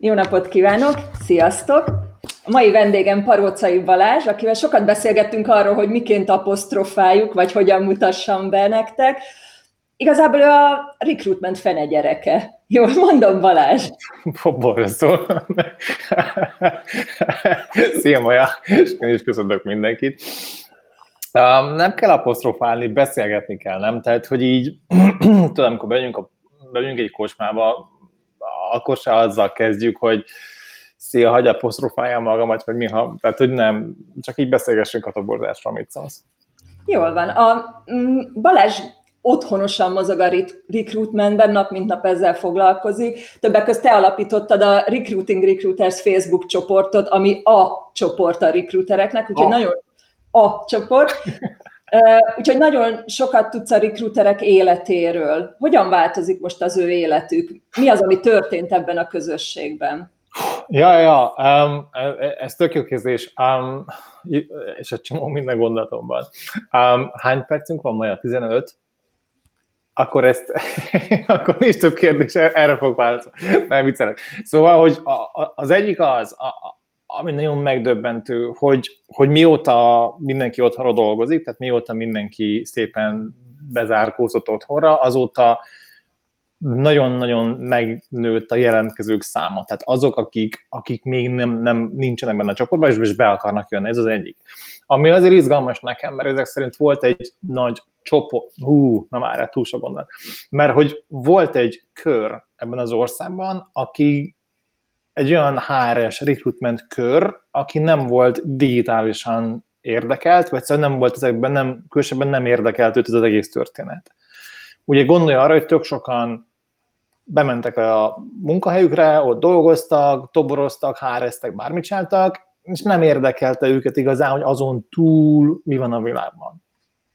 Jó napot kívánok, sziasztok! A mai vendégem Parócai Balázs, akivel sokat beszélgettünk arról, hogy miként apostrofáljuk, vagy hogyan mutassam be nektek. Igazából ő a recruitment fene gyereke. Jól mondom, Balázs? Borzasztó. Szia, Maja, és én is köszönök mindenkit. Um, nem kell apostrofálni, beszélgetni kell, nem? Tehát, hogy így, tudom, amikor bejönünk, a, bejönünk egy kocsmába, akkor se azzal kezdjük, hogy szia, hagyj apostrofáljam magamat, vagy mi, ha, tehát, hogy nem, csak így beszélgessünk a toborzásról, mit szólsz. Jól van. A mm, Balázs otthonosan mozog a recruitmentben, nap mint nap ezzel foglalkozik. Többek között te alapítottad a Recruiting Recruiters Facebook csoportot, ami a csoport a recruitereknek, úgyhogy a. nagyon a csoport. Úgyhogy nagyon sokat tudsz a recruiterek életéről. Hogyan változik most az ő életük? Mi az, ami történt ebben a közösségben? Ja, ja, um, ez tök jó kérdés, um, és egy csomó minden gondolatomban. Um, hány percünk van, Maja? 15? Akkor ezt, akkor nincs több kérdés, erre fog válaszolni. Nem viccelek. Szóval, hogy a, a, az egyik az, a, ami nagyon megdöbbentő, hogy, hogy mióta mindenki otthonra dolgozik, tehát mióta mindenki szépen bezárkózott otthonra, azóta nagyon-nagyon megnőtt a jelentkezők száma. Tehát azok, akik, akik még nem, nem nincsenek benne a csoportban, és, és be akarnak jönni, ez az egyik. Ami azért izgalmas nekem, mert ezek szerint volt egy nagy csoport, hú, na már, túl sok mert hogy volt egy kör ebben az országban, aki egy olyan HRS recruitment kör, aki nem volt digitálisan érdekelt, vagy szóval nem volt ezekben, nem, különösebben nem érdekelt őt ez az egész történet. Ugye gondolj arra, hogy tök sokan bementek a munkahelyükre, ott dolgoztak, toboroztak, háreztek, bármit csináltak, és nem érdekelte őket igazán, hogy azon túl mi van a világban.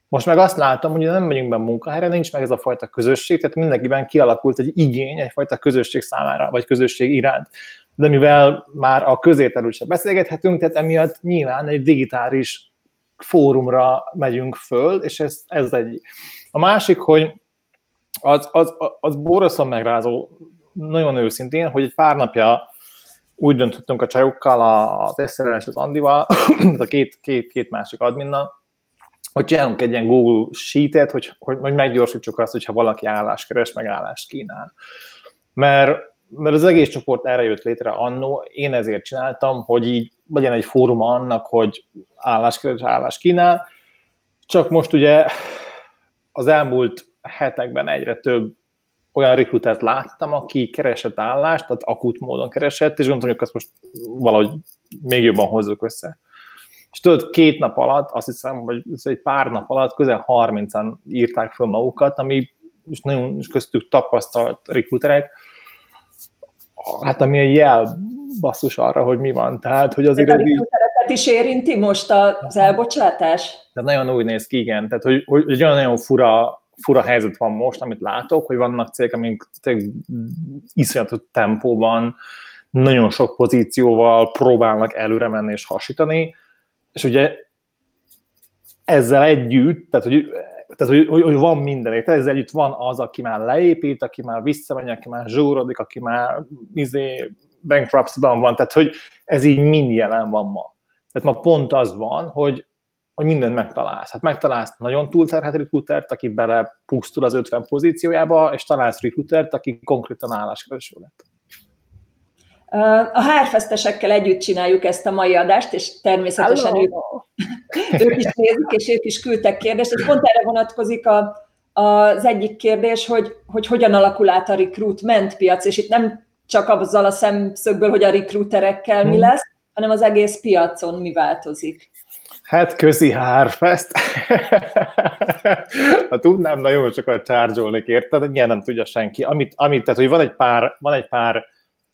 Most meg azt látom, hogy nem megyünk be munkahelyre, nincs meg ez a fajta közösség, tehát mindenkiben kialakult egy igény egyfajta közösség számára, vagy közösség iránt de mivel már a közéterül sem beszélgethetünk, tehát emiatt nyilván egy digitális fórumra megyünk föl, és ez, ez egy. A másik, hogy az, az, az borzasztóan megrázó, nagyon őszintén, hogy egy pár napja úgy döntöttünk a csajokkal, az Esszeres, az Andival, a két, két, két másik adminnal, hogy csinálunk egy ilyen Google Sheet-et, hogy, hogy, hogy meggyorsítsuk azt, hogyha valaki állást keres, meg állást kínál. Mert mert az egész csoport erre jött létre annó, én ezért csináltam, hogy így legyen egy fórum annak, hogy álláskeres, állás kínál, csak most ugye az elmúlt hetekben egyre több olyan rekrutert láttam, aki keresett állást, tehát akut módon keresett, és gondolom, hogy azt most valahogy még jobban hozzuk össze. És tudod, két nap alatt, azt hiszem, hogy egy pár nap alatt közel 30-an írták föl magukat, ami és nagyon köztük tapasztalt rekruterek, hát ami egy jel basszus arra, hogy mi van. Tehát, hogy azért... ez így... is érinti most az elbocsátás? Tehát nagyon úgy néz ki, igen. Tehát, hogy, hogy, hogy olyan nagyon fura, fura helyzet van most, amit látok, hogy vannak cégek, amik iszonyatos tempóban, nagyon sok pozícióval próbálnak előre menni és hasítani, és ugye ezzel együtt, tehát hogy tehát hogy, hogy, hogy van minden, tehát ezzel együtt van az, aki már leépít, aki már visszamegy, aki már zsúrodik, aki már izé, bankruptcy-ban van, tehát hogy ez így mind jelen van ma. Tehát ma pont az van, hogy, hogy mindent megtalálsz. Hát megtalálsz nagyon túlterhet recruitert, aki bele pusztul az 50 pozíciójába, és találsz recruitert, aki konkrétan álláskereső lett. A hárfesztesekkel együtt csináljuk ezt a mai adást, és természetesen ők, ők is nézik, és ők is küldtek kérdést, és pont erre vonatkozik a, az egyik kérdés, hogy, hogy hogyan alakul át a recruitment piac, és itt nem csak azzal a szemszögből, hogy a recruiterekkel mi hmm. lesz, hanem az egész piacon mi változik. Hát közi hárfest. ha tudnám, nagyon sokat csárgyolnék érted, ilyen nem tudja senki. Amit, amit, tehát, hogy van egy pár, van egy pár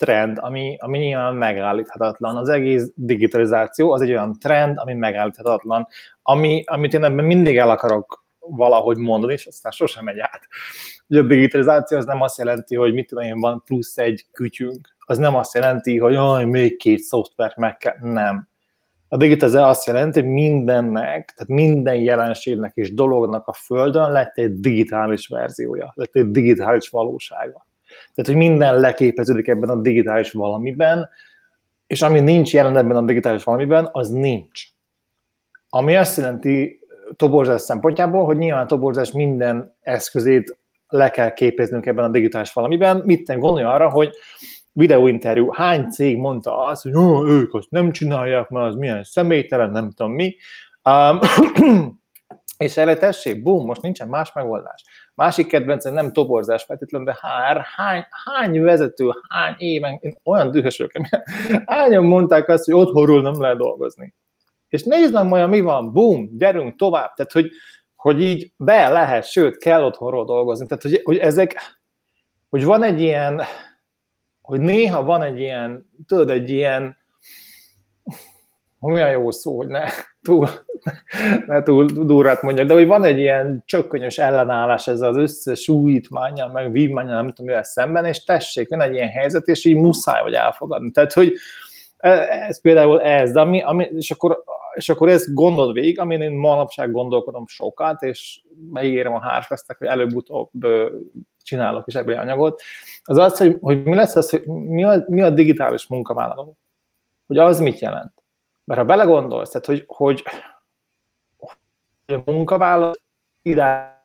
trend, ami, ami nyilván megállíthatatlan. Az egész digitalizáció az egy olyan trend, ami megállíthatatlan, ami, amit én ebben mindig el akarok valahogy mondani, és aztán sosem megy át. Ugye a digitalizáció az nem azt jelenti, hogy mit tudom én, van plusz egy kütyünk, az nem azt jelenti, hogy jaj, még két szoftvert meg kell, nem. A digitalizáció azt jelenti, hogy mindennek, tehát minden jelenségnek és dolognak a Földön lett egy digitális verziója, lett egy digitális valósága. Tehát, hogy minden leképeződik ebben a digitális valamiben, és ami nincs jelen ebben a digitális valamiben, az nincs. Ami azt jelenti toborzás szempontjából, hogy nyilván toborzás minden eszközét le kell képeznünk ebben a digitális valamiben. Mit tenni gondolja arra, hogy videóinterjú, hány cég mondta azt, hogy ők azt nem csinálják, mert az milyen személytelen, nem tudom mi. Um, és erre tessék, bum, most nincsen más megoldás. Másik kedvencem nem toborzás feltétlenül, de hár, hány, hány vezető, hány éven, én olyan dühös vagyok, hányan mondták azt, hogy otthonról nem lehet dolgozni. És nézd meg olyan, mi van, bum, gyerünk tovább. Tehát, hogy, hogy így be lehet, sőt, kell otthonról dolgozni. Tehát, hogy, hogy ezek, hogy van egy ilyen, hogy néha van egy ilyen, tudod, egy ilyen, olyan jó szó, hogy ne túl, ne túl durrát mondjak, de hogy van egy ilyen csökkönyös ellenállás ez az összes újítmányjal, meg vívmányjal, nem tudom, mivel szemben, és tessék, van egy ilyen helyzet, és így muszáj vagy elfogadni. Tehát, hogy ez például ez, de ami, ami, és, akkor, és akkor ezt gondold végig, amin én manapság gondolkodom sokat, és megígérem a hárfesztek, hogy előbb-utóbb csinálok is ebből anyagot, az az, hogy, hogy mi lesz az, hogy mi a, mi a digitális munkavállaló? Hogy az mit jelent? Mert ha belegondolsz, tehát hogy, hogy, hogy a munkavállaló ide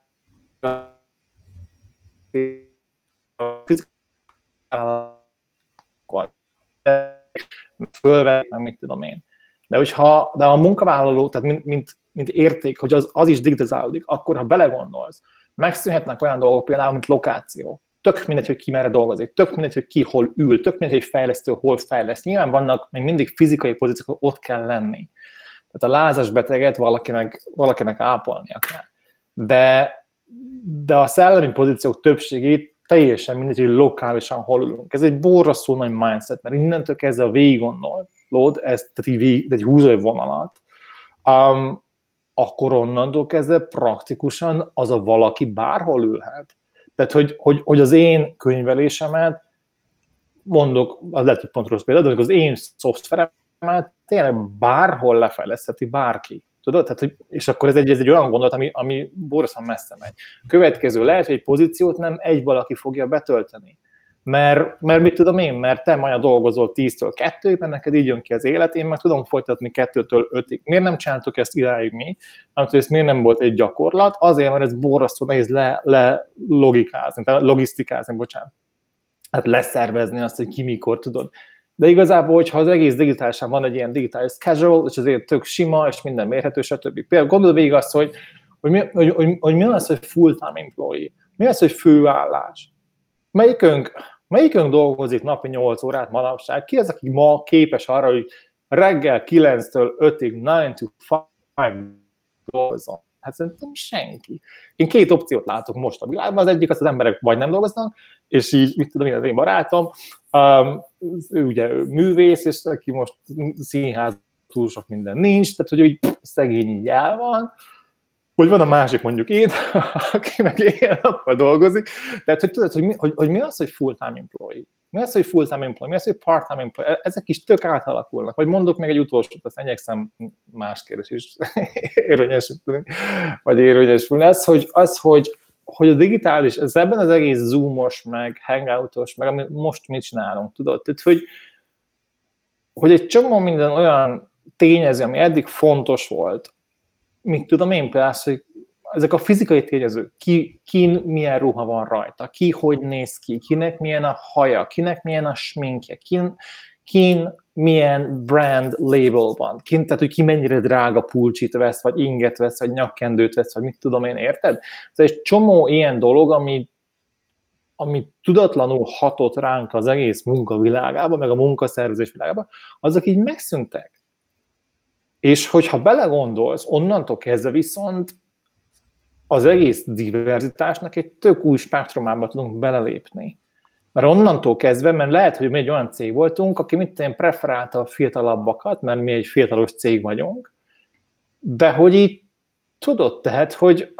fölve, meg mit tudom én. De hogyha de a munkavállaló, tehát mint, mint, mint érték, hogy az, az is digitalizálódik, akkor ha belegondolsz, megszűnhetnek olyan dolgok például, mint lokáció. Tök mindegy, hogy ki merre dolgozik, tök mindegy, hogy ki hol ül, tök mindegy, hogy fejlesztő hol fejleszt. Nyilván vannak még mindig fizikai pozíciók, hogy ott kell lenni. Tehát a lázas beteget valakinek, valakinek ápolnia kell. De, de a szellemi pozíciók többségét teljesen mindegy, hogy lokálisan hol ülünk. Ez egy borzasztó nagy mindset, mert innentől kezdve a végig gondolod, ezt, tehát így egy húzóvonalat, um, akkor onnantól kezdve praktikusan az a valaki bárhol ülhet. Tehát, hogy, hogy, hogy az én könyvelésemet, mondok, az lehet, hogy pont rossz példa, de az én szoftveremet tényleg bárhol lefejlesztheti bárki. Tudod? Tehát, hogy, és akkor ez egy, ez egy olyan gondolat, ami, ami borzasztóan messze megy. Következő lehet, hogy egy pozíciót nem egy valaki fogja betölteni. Mert, mert mit tudom én, mert te majd dolgozol 10-től 2-ben, neked így jön ki az élet, én meg tudom folytatni 2-től 5-ig. Miért nem csináltuk ezt idáig mi? Mert ez miért nem volt egy gyakorlat? Azért, mert ez borzasztó nehéz le, le logikázni, logisztikázni, bocsánat. Hát leszervezni azt, hogy ki mikor tudod. De igazából, hogyha az egész digitálisan van egy ilyen digitális schedule, és azért tök sima, és minden mérhető, stb. Például gondold végig azt, hogy, hogy, mi, hogy, hogy, hogy mi az, hogy full-time employee? Mi az, hogy főállás? Melyikünk, melyikünk dolgozik napi 8 órát manapság? Ki az, aki ma képes arra, hogy reggel 9-től 5-ig, 9 to 5 dolgozzon? Hát szerintem senki. Én két opciót látok most a világban. Az egyik az, az emberek vagy nem dolgoznak, és így, mit tudom én, az én barátom, um, ugye művész, és neki most színház túl sok minden nincs, tehát hogy úgy szegény így el van, vagy van a másik mondjuk én, aki meg éjjel dolgozik. Tehát, hogy tudod, hogy mi, hogy, hogy mi az, hogy full-time employee? Mi az, hogy full-time employee? Mi az, hogy part-time employee? Ezek is tök átalakulnak. Vagy mondok még egy utolsót, azt igyekszem más kérdés is érvényesíteni, vagy érvényesülni. Az, hogy, az, hogy hogy a digitális, ez ebben az egész zoomos, meg hangoutos, meg amit most mit csinálunk, tudod? Tehát, hogy, hogy egy csomó minden olyan tényező, ami eddig fontos volt, mit tudom én például, hogy ezek a fizikai tényezők, ki, ki milyen ruha van rajta, ki hogy néz ki, kinek milyen a haja, kinek milyen a sminkje, kin, kin milyen brand label van, kin, tehát hogy ki mennyire drága pulcsit vesz, vagy inget vesz, vagy nyakkendőt vesz, vagy mit tudom én, érted? Ez egy csomó ilyen dolog, ami, ami tudatlanul hatott ránk az egész munkavilágában, meg a munkaszervezés világában, azok így megszűntek. És hogyha belegondolsz, onnantól kezdve viszont az egész diverzitásnak egy tök új spektrumába tudunk belelépni. Mert onnantól kezdve, mert lehet, hogy mi egy olyan cég voltunk, aki mit én preferálta a fiatalabbakat, mert mi egy fiatalos cég vagyunk, de hogy így tudod tehát, hogy,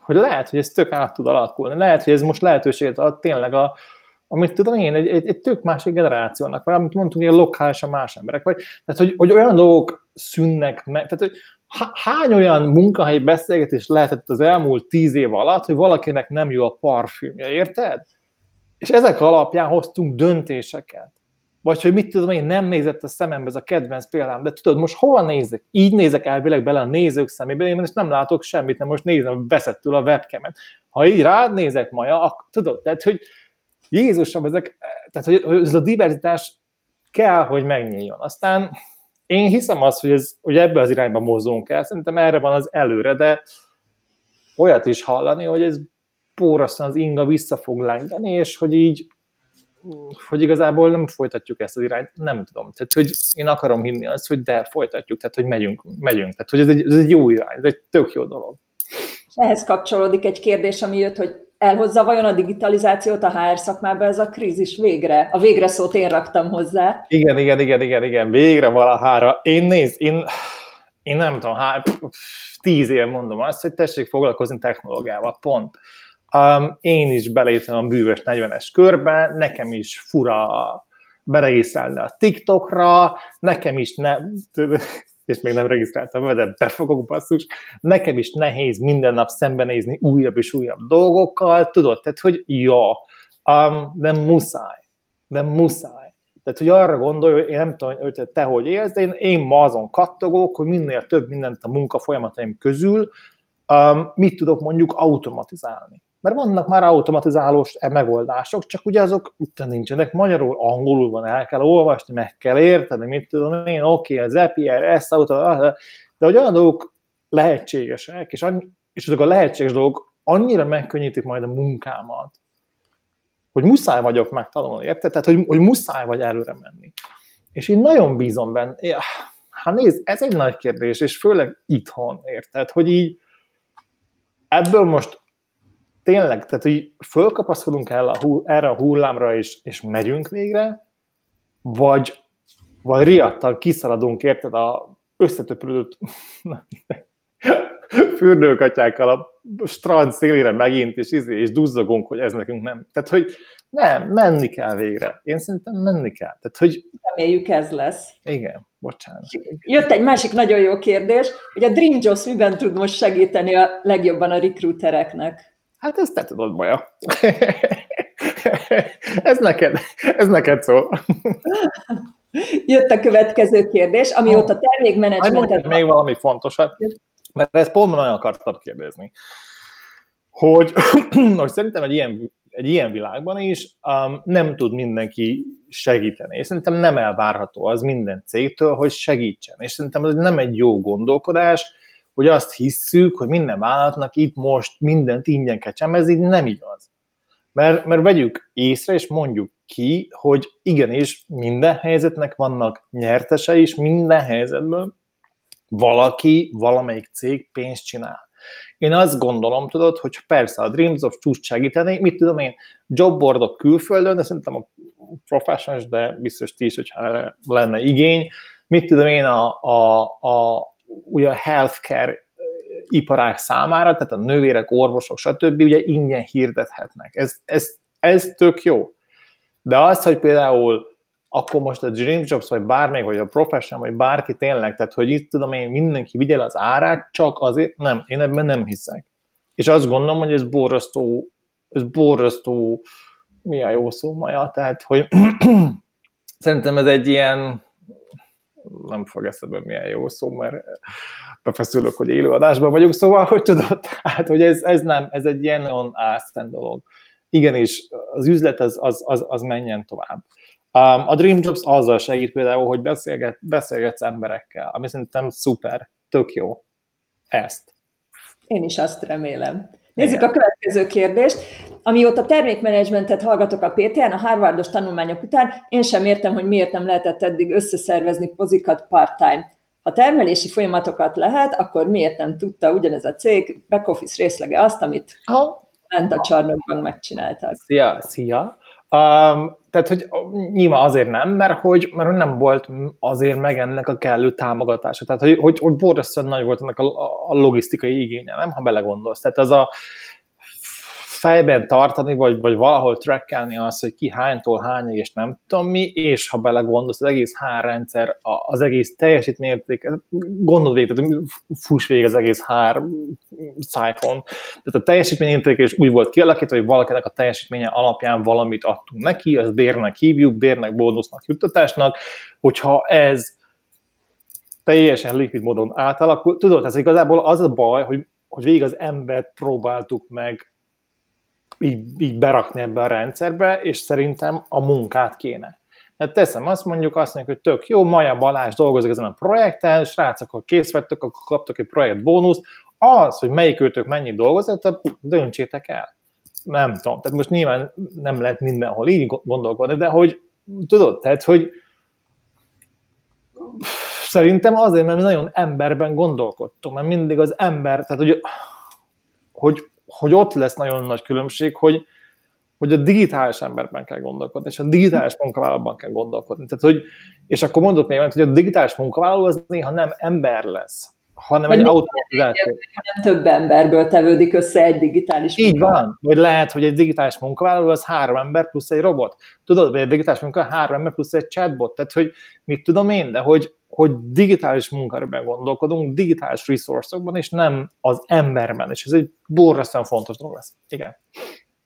hogy lehet, hogy ez tök át tud alakulni. Lehet, hogy ez most lehetőséget ad tényleg a, amit tudom én, egy, egy, egy tök másik generációnak, vagy amit mondtunk, hogy lokálisan más emberek, vagy, tehát hogy, hogy olyan dolgok szűnnek meg, tehát hogy hány olyan munkahelyi beszélgetés lehetett az elmúlt tíz év alatt, hogy valakinek nem jó a parfümje, érted? és ezek alapján hoztunk döntéseket. Vagy hogy mit tudom én, nem nézett a szemembe ez a kedvenc példám, de tudod, most hol nézek? Így nézek elvileg bele a nézők szemébe, én most nem látok semmit, nem most nézem veszettül a webcamet. Ha így rád nézek Maja, akkor tudod, tehát, hogy Jézusom, ezek, tehát, hogy ez a diverzitás kell, hogy megnyíljon. Aztán én hiszem azt, hogy, ez, hogy ebbe az irányba mozdulunk el, szerintem erre van az előre, de olyat is hallani, hogy ez pórasztan az inga vissza fog lengeni, és hogy így hogy igazából nem folytatjuk ezt az irányt, nem tudom. Tehát, hogy én akarom hinni azt, hogy de folytatjuk, tehát, hogy megyünk, megyünk. Tehát, hogy ez egy, ez egy jó irány, ez egy tök jó dolog. Ehhez kapcsolódik egy kérdés, ami jött, hogy elhozza vajon a digitalizációt a HR szakmába ez a krízis végre? A végre szót én raktam hozzá. Igen, igen, igen, igen, igen, végre valahára. Én nézd, én, én nem tudom, há, tíz év mondom azt, hogy tessék foglalkozni technológiával, pont. Um, én is beléptem a bűvös 40-es körbe, nekem is fura beregisztrálni a TikTokra, nekem is ne, és még nem regisztráltam, de befogok basszus, nekem is nehéz minden nap szembenézni újabb és újabb dolgokkal, tudod, tehát hogy ja, um, de muszáj, de muszáj. Tehát, hogy arra gondolj, hogy én nem tudom, hogy te hogy élsz, de én, én ma azon kattogok, hogy minél több mindent a munka folyamataim közül um, mit tudok mondjuk automatizálni mert vannak már automatizálós megoldások, csak ugye azok utána nincsenek magyarul, angolul van, el kell olvasni, meg kell érteni, mit tudom én, oké, okay, az API, ezt, autó, de hogy olyan dolgok lehetségesek, és, annyi, és azok a lehetséges dolgok annyira megkönnyítik majd a munkámat, hogy muszáj vagyok megtanulni, érted? Tehát, hogy, hogy muszáj vagy előre menni. És én nagyon bízom benne. Hát nézd, ez egy nagy kérdés, és főleg itthon, érted? Hogy így ebből most tényleg, tehát hogy fölkapaszkodunk el a, erre a hullámra, és, és megyünk végre, vagy, vagy riadtan kiszaladunk, érted, a összetöpülött fürdőkatyákkal a strand szélére megint, és, izé, és duzzogunk, hogy ez nekünk nem. Tehát, hogy nem, menni kell végre. Én szerintem menni kell. Tehát, hogy... Reméljük ez lesz. Igen, bocsánat. Jött egy másik nagyon jó kérdés, hogy a Dream Jobs miben tud most segíteni a legjobban a recruitereknek? Hát ezt te tudod, Maja. ez neked, ez neked szól. Jött a következő kérdés, amióta termékmenedzsmentet... Még valami fontosat, mert ezt pont nagyon akartam kérdezni. Hogy, hogy szerintem egy ilyen, egy ilyen világban is um, nem tud mindenki segíteni. És szerintem nem elvárható az minden cégtől, hogy segítsen. És szerintem ez nem egy jó gondolkodás, hogy azt hisszük, hogy minden vállalatnak itt most mindent ingyen kell nem igaz. Mert, mert vegyük észre, és mondjuk ki, hogy igenis minden helyzetnek vannak nyertese is, minden helyzetből valaki, valamelyik cég pénzt csinál. Én azt gondolom, tudod, hogy persze a Dreams of tud segíteni, mit tudom én, jobboardok külföldön, de szerintem a professionals, de biztos ti is, hogyha lenne igény, mit tudom én, a, a, a ugye a healthcare iparág számára, tehát a nővérek, orvosok, stb. ugye ingyen hirdethetnek. Ez, ez, ez tök jó. De az, hogy például akkor most a Dream Jobs, vagy bármelyik, vagy a Profession, vagy bárki tényleg, tehát hogy itt tudom én, mindenki vigyel az árát, csak azért, nem, én ebben nem hiszek. És azt gondolom, hogy ez borzasztó, ez borzasztó, mi a jó szó maja, tehát hogy szerintem ez egy ilyen, nem fog eszembe milyen jó szó, mert befeszülök, hogy élőadásban vagyunk, szóval, hogy tudod, hát, hogy ez, ez nem, ez egy ilyen nagyon ásztán dolog. Igenis, az üzlet az, az, az, az menjen tovább. Um, a Dream Jobs azzal segít például, hogy beszélget, beszélgetsz emberekkel, ami szerintem szuper, tök jó. Ezt. Én is azt remélem. Nézzük a következő kérdést. Amióta termékmenedzsmentet hallgatok a PTN, a Harvardos tanulmányok után, én sem értem, hogy miért nem lehetett eddig összeszervezni pozikat part-time. Ha termelési folyamatokat lehet, akkor miért nem tudta ugyanez a cég back-office részlege azt, amit ha. bent a csarnokban megcsináltak? Szia, szia! Um, tehát, hogy nyilván azért nem, mert hogy, mert nem volt azért meg ennek a kellő támogatása. Tehát, hogy, hogy, hogy borzasztóan nagy volt ennek a, a logisztikai igénye, nem? Ha belegondolsz. Tehát az a fejben tartani, vagy, vagy valahol trackelni azt, hogy ki hánytól hány, és nem tudom mi, és ha belegondolsz, az egész HR rendszer, az egész teljesítményérték, gondold végig, tehát fuss végig az egész HR cycle Tehát a teljesítményértékelés úgy volt kialakítva, hogy valakinek a teljesítménye alapján valamit adtunk neki, az bérnek hívjuk, bérnek, bónusznak, juttatásnak, hogyha ez teljesen likvid módon átalakul. Tudod, ez igazából az a baj, hogy, hogy végig az embert próbáltuk meg így, így berakni ebbe a rendszerbe, és szerintem a munkát kéne. Hát teszem azt mondjuk, azt mondjuk, hogy tök jó, Maja Balázs dolgozik ezen a projekten, srácok, ha kész vettek, akkor kaptok egy projekt bónusz, az, hogy melyik őtök mennyit dolgozott, döntsétek el. Nem tudom, tehát most nyilván nem lehet mindenhol így gondolkodni, de hogy tudod, tehát, hogy szerintem azért, mert nagyon emberben gondolkodtunk, mert mindig az ember, tehát hogy, hogy hogy ott lesz nagyon nagy különbség, hogy, hogy a digitális emberben kell gondolkodni, és a digitális munkavállalóban kell gondolkodni. Tehát, hogy, és akkor mondok még hogy a digitális munkavállaló az néha nem ember lesz, hanem egy automatizáció. Több emberből tevődik össze egy digitális Így van, vagy lehet, hogy egy digitális munkavállaló az három ember plusz egy robot. Tudod, hogy egy digitális munkavállaló három ember plusz egy chatbot. Tehát, hogy mit tudom én, de hogy, hogy digitális munkaerőben gondolkodunk, digitális resource és nem az emberben, és ez egy borzasztóan fontos dolog lesz. Igen.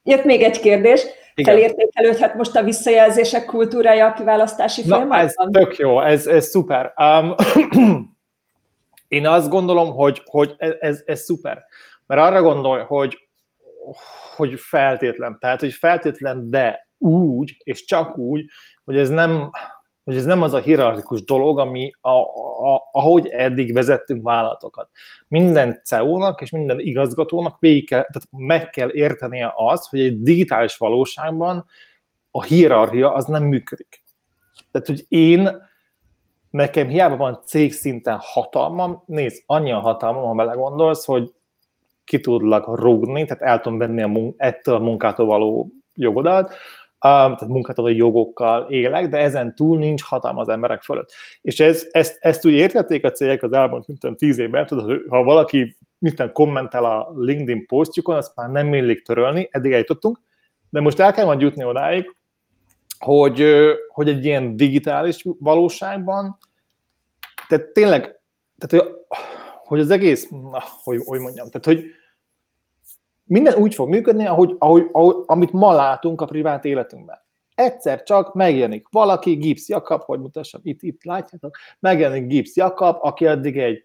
Jött még egy kérdés. Igen. Felértékelődhet most a visszajelzések kultúrája a kiválasztási folyamatban? ez tök jó, ez, ez szuper. Um, én azt gondolom, hogy, hogy ez, ez, ez szuper. Mert arra gondolj, hogy, hogy feltétlen, tehát, hogy feltétlen, de úgy, és csak úgy, hogy ez nem, hogy ez nem az a hierarchikus dolog, ami a, a, ahogy eddig vezettünk vállalatokat. Minden CEO-nak és minden igazgatónak végig kell, tehát meg kell értenie az, hogy egy digitális valóságban a hierarchia az nem működik. Tehát, hogy én, nekem hiába van cég szinten hatalmam, nézd, annyi a hatalmam, ha belegondolsz, hogy ki tudlak rúgni, tehát el tudom venni a mun- ettől a munkától való jogodat, tehát munkátadói jogokkal élek, de ezen túl nincs hatalma az emberek fölött. És ez, ezt, ezt úgy értették a cégek az elmúlt mint tíz évben, tudod, ha valaki mint kommentel a LinkedIn posztjukon, azt már nem illik törölni, eddig eljutottunk, de most el kell majd jutni odáig, hogy, hogy egy ilyen digitális valóságban, tehát tényleg, tehát, hogy, hogy az egész, hogy, hogy mondjam, tehát hogy, minden úgy fog működni, ahogy, ahogy, ahogy, amit ma látunk a privát életünkben. Egyszer csak megjelenik valaki, Gibbs Jakab, hogy mutassam, itt, itt látjátok, megjelenik Gibbs Jakab, aki eddig egy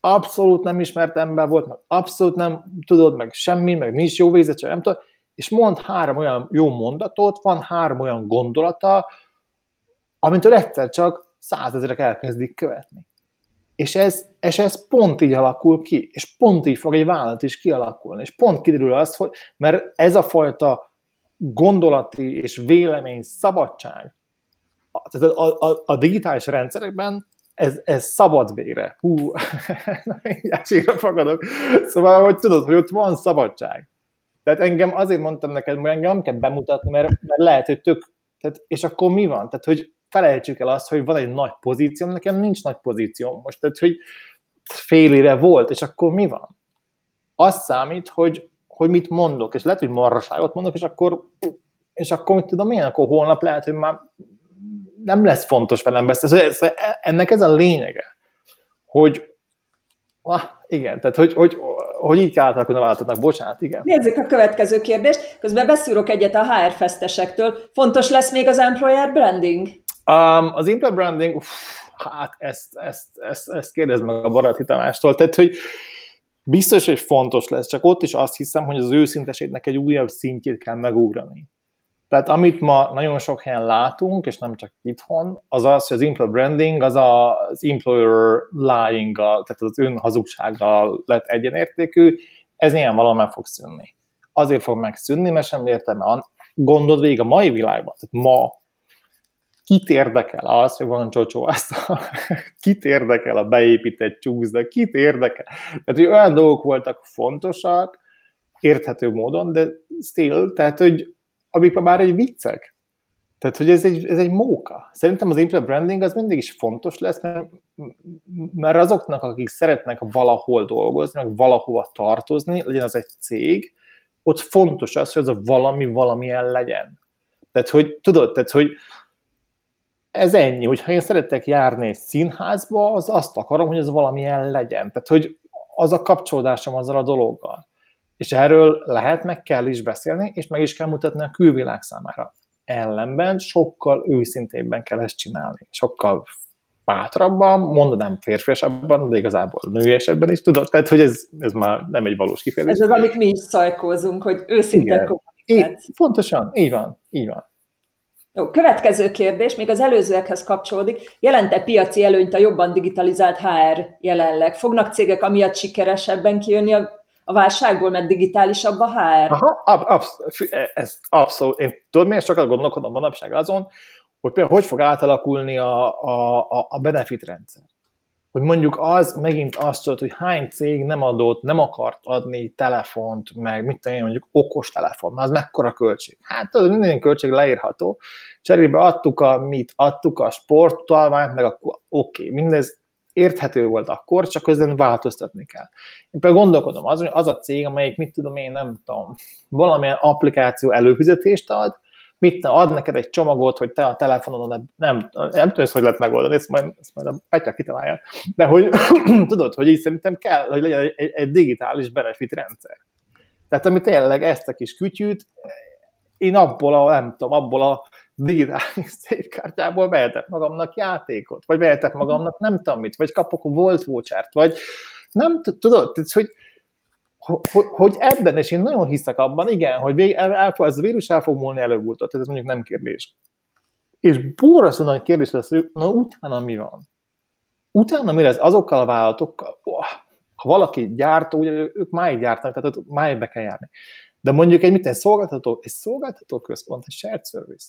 abszolút nem ismert ember volt, meg abszolút nem tudod, meg semmi, meg nincs jó végzettség, nem tudod, és mond három olyan jó mondatot, van három olyan gondolata, amitől egyszer csak százezerek elkezdik követni. És ez, és ez pont így alakul ki, és pont így fog egy vállalat is kialakulni, és pont kiderül az, hogy, mert ez a fajta gondolati és vélemény szabadság, tehát a, a, a digitális rendszerekben ez, ez szabad végre. Hú, sírra fogadok. Szóval, hogy tudod, hogy ott van szabadság. Tehát engem azért mondtam neked, hogy engem nem kell bemutatni, mert, mert lehet, hogy tök, tehát, és akkor mi van? Tehát, hogy felejtsük el azt, hogy van egy nagy pozícióm, nekem nincs nagy pozícióm most, tehát hogy fél éve volt, és akkor mi van? Az számít, hogy, hogy mit mondok, és lehet, hogy marraságot mondok, és akkor, és akkor mit tudom én, akkor holnap lehet, hogy már nem lesz fontos velem beszélni. Ennek ez a lényege, hogy ah, igen, tehát hogy, hogy, hogy így kell a vállalatoknak, bocsánat, igen. Nézzük a következő kérdést. Közben beszúrok egyet a HR festesektől. Fontos lesz még az employer branding? Um, az employer branding, uff, hát ezt, ezt, ezt, ezt kérdezd meg a baráti Tamástól, tehát hogy biztos, hogy fontos lesz, csak ott is azt hiszem, hogy az őszinteségnek egy újabb szintjét kell megugrani. Tehát amit ma nagyon sok helyen látunk, és nem csak itthon, az az, hogy az employer branding az az employer lying tehát az önhazugsággal lett egyenértékű, ez nyilvánvalóan meg fog szűnni. Azért fog megszűnni, mert sem értelme. Gondold végig a mai világban, tehát ma kit érdekel az, hogy van csocsó azt, kit érdekel a beépített csúszda, kit érdekel. Tehát, hogy olyan dolgok voltak fontosak, érthető módon, de still, tehát, hogy amik már egy viccek. Tehát, hogy ez egy, ez egy móka. Szerintem az employer branding az mindig is fontos lesz, mert, mert azoknak, akik szeretnek valahol dolgozni, meg valahova tartozni, legyen az egy cég, ott fontos az, hogy az a valami valamilyen legyen. Tehát, hogy tudod, tehát, hogy ez ennyi, hogyha én szeretek járni egy színházba, az azt akarom, hogy ez valamilyen legyen. Tehát, hogy az a kapcsolódásom azzal a dologgal. És erről lehet, meg kell is beszélni, és meg is kell mutatni a külvilág számára. Ellenben sokkal őszintébben kell ezt csinálni. Sokkal bátrabban, mondanám férfiasabban, de igazából nőiesebben is tudod, tehát hogy ez, ez már nem egy valós kifejezés. Ez az, amit mi is szajkózunk, hogy őszinte kommunikáció. Pontosan, így van, így van. Jó, következő kérdés, még az előzőekhez kapcsolódik. Jelente piaci előnyt a jobban digitalizált HR jelenleg? Fognak cégek amiatt sikeresebben kijönni a, a válságból, mert digitálisabb a HR? Aha, ab, ab, ez abszolút. Én tudod, miért sokat gondolkodom manapság azon, hogy például hogy fog átalakulni a, a, a benefit rendszer. Hogy mondjuk az megint azt tudod, hogy hány cég nem adott, nem akart adni telefont, meg mit tudom én, mondjuk okos telefon, az mekkora költség? Hát tudod, minden költség leírható. Cserébe adtuk a mit, adtuk a sporttalványt, meg akkor oké, okay, mindez érthető volt akkor, csak közben változtatni kell. Én például gondolkodom azon, hogy az a cég, amelyik, mit tudom én, nem tudom, valamilyen applikáció előfizetést ad, mit ad neked egy csomagot, hogy te a telefonodon nem, nem, nem tudom, hogy lehet megoldani, ezt majd, ezt majd a Petya kitalálja, de hogy tudod, hogy így szerintem kell, hogy legyen egy, egy, digitális benefit rendszer. Tehát ami tényleg ezt a kis kütyűt, én abból a, nem tudom, abból a digitális szépkártyából vehetek magamnak játékot, vagy vehetek magamnak nem tudom mit, vagy kapok volt vouchert, vagy nem tudod, hogy hogy, hogy ebben, és én nagyon hiszek abban, igen, hogy el, el, ez a vírus el fog múlni előbb tehát ez mondjuk nem kérdés. És borzasztó nagy kérdés lesz, hogy na utána mi van? Utána mi lesz azokkal a vállalatokkal? Oh, ha valaki gyártó, ugye ők máig gyártanak, tehát ott máig be kell járni. De mondjuk egy, mit egy szolgáltató, egy szolgáltató központ, egy shared service,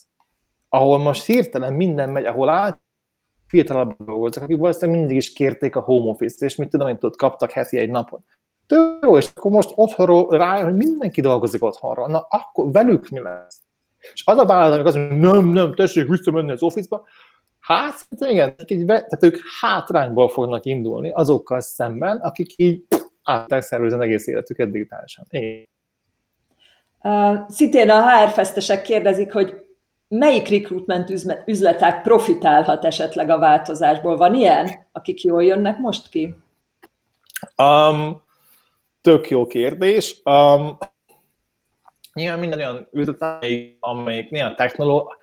ahol most hirtelen minden megy, ahol át fiatalabb dolgoznak, akik valószínűleg mindig is kérték a home office-t, és mit tudom, hogy kaptak heti egy napon jó, és akkor most otthonról rá, hogy mindenki dolgozik otthonról, na akkor velük mi lesz? És az a vállalat, hogy az, hogy nem, nem, tessék visszamenni az office-ba, hát igen, tehát ők hátrányból fognak indulni azokkal szemben, akik így átták szervezni egész életüket digitálisan. Uh, szintén a HR fesztesek kérdezik, hogy melyik recruitment üzletek profitálhat esetleg a változásból? Van ilyen, akik jól jönnek most ki? Um, tök jó kérdés. Um, nyilván minden olyan üzlet, amelyik néha technológia,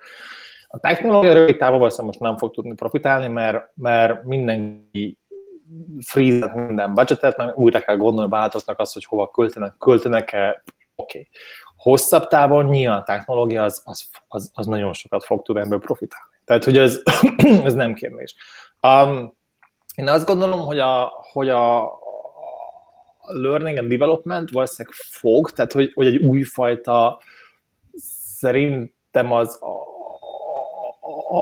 a technológia rövid távon most nem fog tudni profitálni, mert, mert mindenki freeze minden budgetet, mert újra kell gondolni, változnak azt, hogy hova költenek, költenek-e, oké. Okay. Hosszabb távon nyilván a technológia az, az, az, az nagyon sokat fog tudni ebből profitálni. Tehát, hogy ez, ez nem kérdés. Um, én azt gondolom, hogy a, hogy a, learning and development valószínűleg fog, tehát hogy, hogy egy újfajta szerintem az,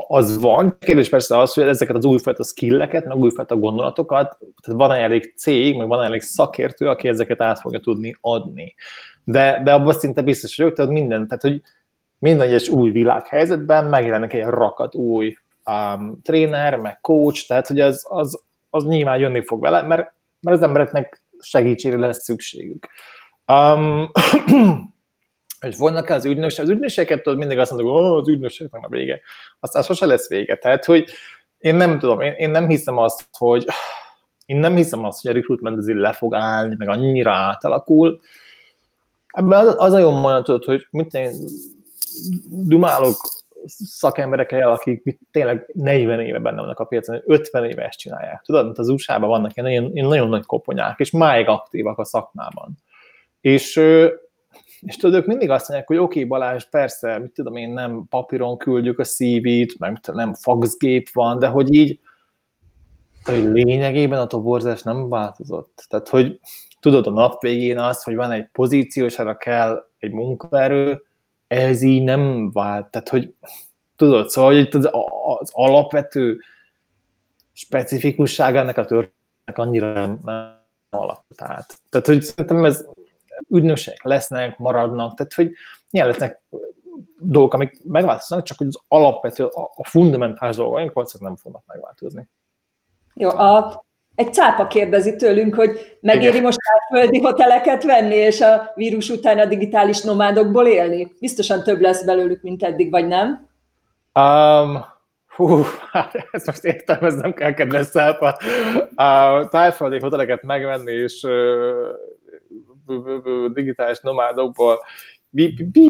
az van. Kérdés persze az, hogy ezeket az újfajta skilleket, meg újfajta gondolatokat, tehát van elég cég, meg van elég szakértő, aki ezeket át fogja tudni adni. De, de abban szinte biztos vagyok, tehát minden, tehát hogy minden egyes új világhelyzetben megjelenik egy rakat új um, tréner, meg coach, tehát hogy az, az, az nyilván jönni fog vele, mert, mert az embereknek segítségre lesz szükségük. Um, hogy vannak az ügynökség, az ügynökségeket tudod mindig azt mondod, hogy oh, az ügynökségnek a vége. Aztán sose lesz vége. Tehát, hogy én nem tudom, én, én nem hiszem azt, hogy én nem hiszem azt, hogy a recruitment azért le fog állni, meg annyira átalakul. Ebben az, az a jó mondat, hogy mit én dumálok szakemberekkel, akik tényleg 40 éve benne vannak a piacon, 50 éve ezt csinálják. Tudod, mint az USA-ban vannak ilyen, ilyen nagyon nagy koponyák, és máig aktívak a szakmában. És, és tudod, ők mindig azt mondják, hogy oké, okay, Balázs, persze, mit tudom én, nem papíron küldjük a CV-t, meg nem faxgép van, de hogy így, hogy lényegében a toborzás nem változott. Tehát, hogy tudod a nap végén az, hogy van egy pozíció, és arra kell egy munkaerő, ez így nem vált. Tehát, hogy tudod, szóval hogy az, az alapvető specifikusság ennek a történetnek annyira nem, nem át. Tehát, hogy szerintem ez ügynökségek lesznek, maradnak, tehát, hogy nyilván lesznek dolgok, amik megváltoznak, csak hogy az alapvető, a, a fundamentális dolgaink valószínűleg nem fognak megváltozni. Jó, a Egy cápa kérdezi tőlünk, hogy megéri Igen. most földi hoteleket venni, és a vírus után a digitális nomádokból élni? Biztosan több lesz belőlük, mint eddig, vagy nem? Um, hú, hát ezt most értelmeznem kell, kedves szápa. A tájföldi hoteleket megvenni, és digitális nomádokból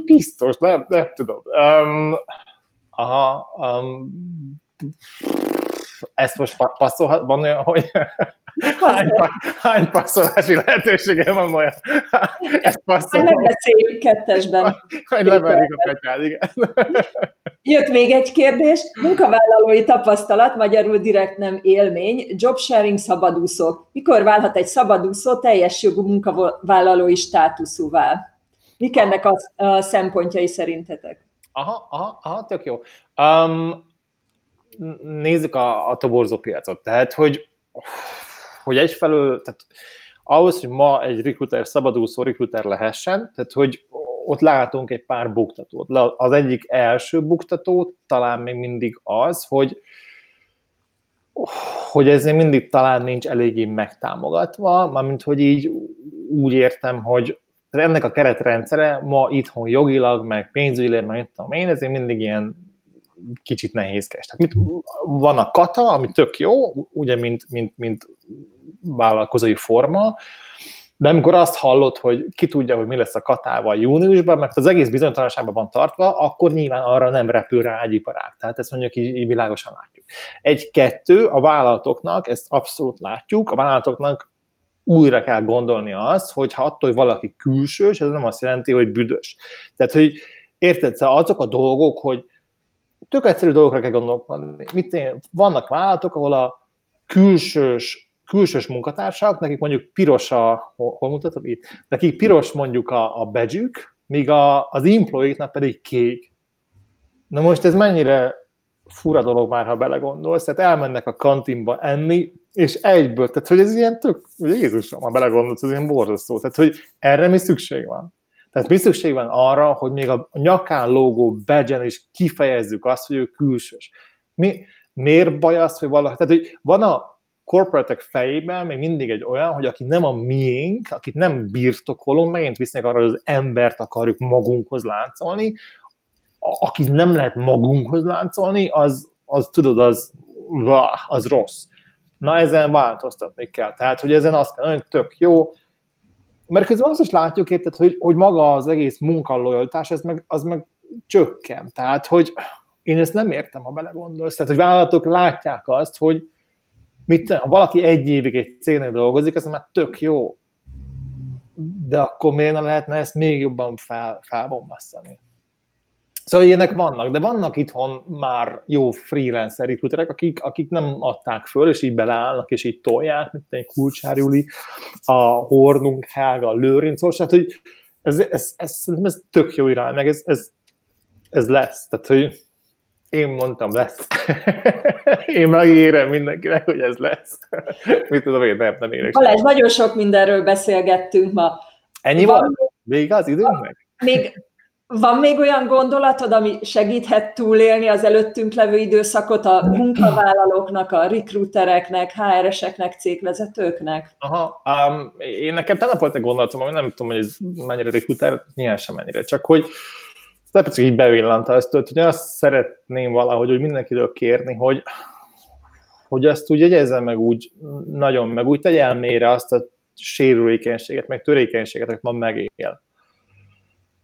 biztos, nem, nem tudom. Um, aha, um, ezt most passzolhat, van olyan, hogy hány, hány passzolási lehetősége van olyan? Ezt passzol. Nem beszéljük kettesben. Hogy leverjük a petyát, igen. Jött még egy kérdés. Munkavállalói tapasztalat, magyarul direkt nem élmény, job sharing szabadúszók. Mikor válhat egy szabadúszó teljes jogú munkavállalói státuszúvá? Mik ennek a, a szempontjai szerintetek? Aha, aha, aha, tök jó. Um, nézzük a, a toborzó piacot. Tehát, hogy, hogy egyfelől, tehát ahhoz, hogy ma egy recruiter szabadúszó recruiter lehessen, tehát hogy ott látunk egy pár buktatót. Az egyik első buktató talán még mindig az, hogy hogy ez még mindig talán nincs eléggé megtámogatva, mármint hogy így úgy értem, hogy ennek a keretrendszere ma itthon jogilag, meg pénzügyileg, meg tudom én, ezért mindig ilyen kicsit nehézkes. Tehát mit, van a kata, ami tök jó, ugye, mint, mint, mint vállalkozói forma, de amikor azt hallod, hogy ki tudja, hogy mi lesz a katával júniusban, mert az egész bizonytalanságban van tartva, akkor nyilván arra nem repül rá egy iparág. Tehát ezt mondjuk így, így világosan látjuk. Egy-kettő, a vállalatoknak, ezt abszolút látjuk, a vállalatoknak újra kell gondolni azt, hogy ha attól, hogy valaki külsős, ez nem azt jelenti, hogy büdös. Tehát, hogy érted, szóval azok a dolgok, hogy tök egyszerű dolgokra kell gondolkodni. Mit én, vannak vállalatok, ahol a külsős, külsős munkatársak, nekik mondjuk piros a, hol, hol mutatom itt, nekik piros mondjuk a, a badge míg a, az employee pedig kék. Na most ez mennyire fura dolog már, ha belegondolsz, tehát elmennek a kantinba enni, és egyből, tehát hogy ez ilyen tök, Jézusom, ha belegondolsz, ez ilyen borzasztó, tehát hogy erre mi szükség van? Tehát mi szükség van arra, hogy még a nyakán lógó badge is kifejezzük azt, hogy ő külsős. Mi, miért baj az, hogy valaki, tehát hogy van a corporate fejében még mindig egy olyan, hogy aki nem a miénk, akit nem birtokolunk, megint visznek arra, hogy az embert akarjuk magunkhoz láncolni, aki nem lehet magunkhoz láncolni, az, az tudod, az, az rossz. Na ezen változtatni kell. Tehát, hogy ezen azt kell, hogy tök jó, mert közben azt is látjuk, érted, hogy, hogy maga az egész munkalojalitás, ez meg, az meg csökken. Tehát, hogy én ezt nem értem, ha belegondolsz. Tehát, hogy vállalatok látják azt, hogy mit, ha valaki egy évig egy cégnél dolgozik, az már tök jó. De akkor miért ne lehetne ezt még jobban fel, felbombasztani? Szóval ilyenek vannak, de vannak itthon már jó freelancer recruiterek, akik, akik nem adták föl, és így beleállnak, és így tolják, mint egy kulcsárjuli, a Hornung, Hága, a Lőrincos, tehát hogy ez, ez, ez, ez, ez tök jó irány, meg ez, ez, ez lesz, tehát hogy én mondtam, lesz. én megérem mindenkinek, hogy ez lesz. Mit tudom én, nem, nem érek. Balázs, nagyon sok mindenről beszélgettünk ma. Ennyi van? van? Végig az időnknek? Még van még olyan gondolatod, ami segíthet túlélni az előttünk levő időszakot a munkavállalóknak, a rekrutereknek, HR-eseknek, cégvezetőknek? Aha, um, én nekem tegnap volt egy gondolatom, ami nem tudom, hogy ez mennyire rekruter, nyilván sem mennyire, csak hogy csak így bevillanta ezt, hogy azt szeretném valahogy hogy mindenkitől kérni, hogy, hogy azt úgy jegyezze meg úgy nagyon, meg úgy tegye elmére azt a sérülékenységet, meg törékenységet, amit ma megél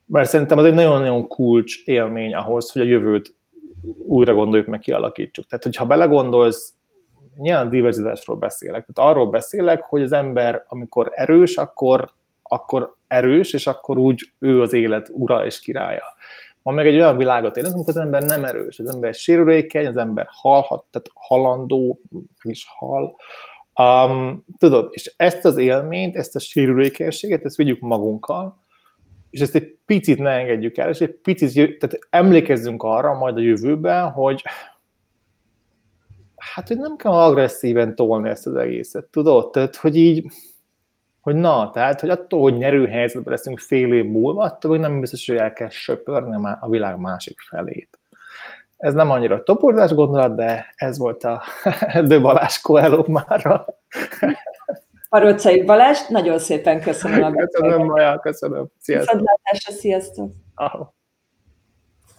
mert szerintem az egy nagyon-nagyon kulcs élmény ahhoz, hogy a jövőt újra gondoljuk, meg kialakítsuk. Tehát, hogyha belegondolsz, nyilván diverzitásról beszélek. Tehát arról beszélek, hogy az ember, amikor erős, akkor, akkor erős, és akkor úgy ő az élet ura és királya. Van meg egy olyan világot élünk, amikor az ember nem erős, az ember sérülékeny, az ember halhat, tehát halandó, is hal. Um, tudod, és ezt az élményt, ezt a sérülékenységet, ezt vigyük magunkkal, és ezt egy picit ne engedjük el, és egy picit, tehát emlékezzünk arra majd a jövőben, hogy hát, hogy nem kell agresszíven tolni ezt az egészet, tudod? Tehát, hogy így, hogy na, tehát, hogy attól, hogy nyerő helyzetben leszünk fél év múlva, attól, hogy nem biztos, hogy el kell söpörni a világ másik felét. ez nem annyira toporzás gondolat, de ez volt a De Balázs. Parocai Balázs, nagyon szépen köszönöm. Köszönöm, Maja, köszönöm. Sziasztok. Viszontlátásra, sziasztok. Ahol.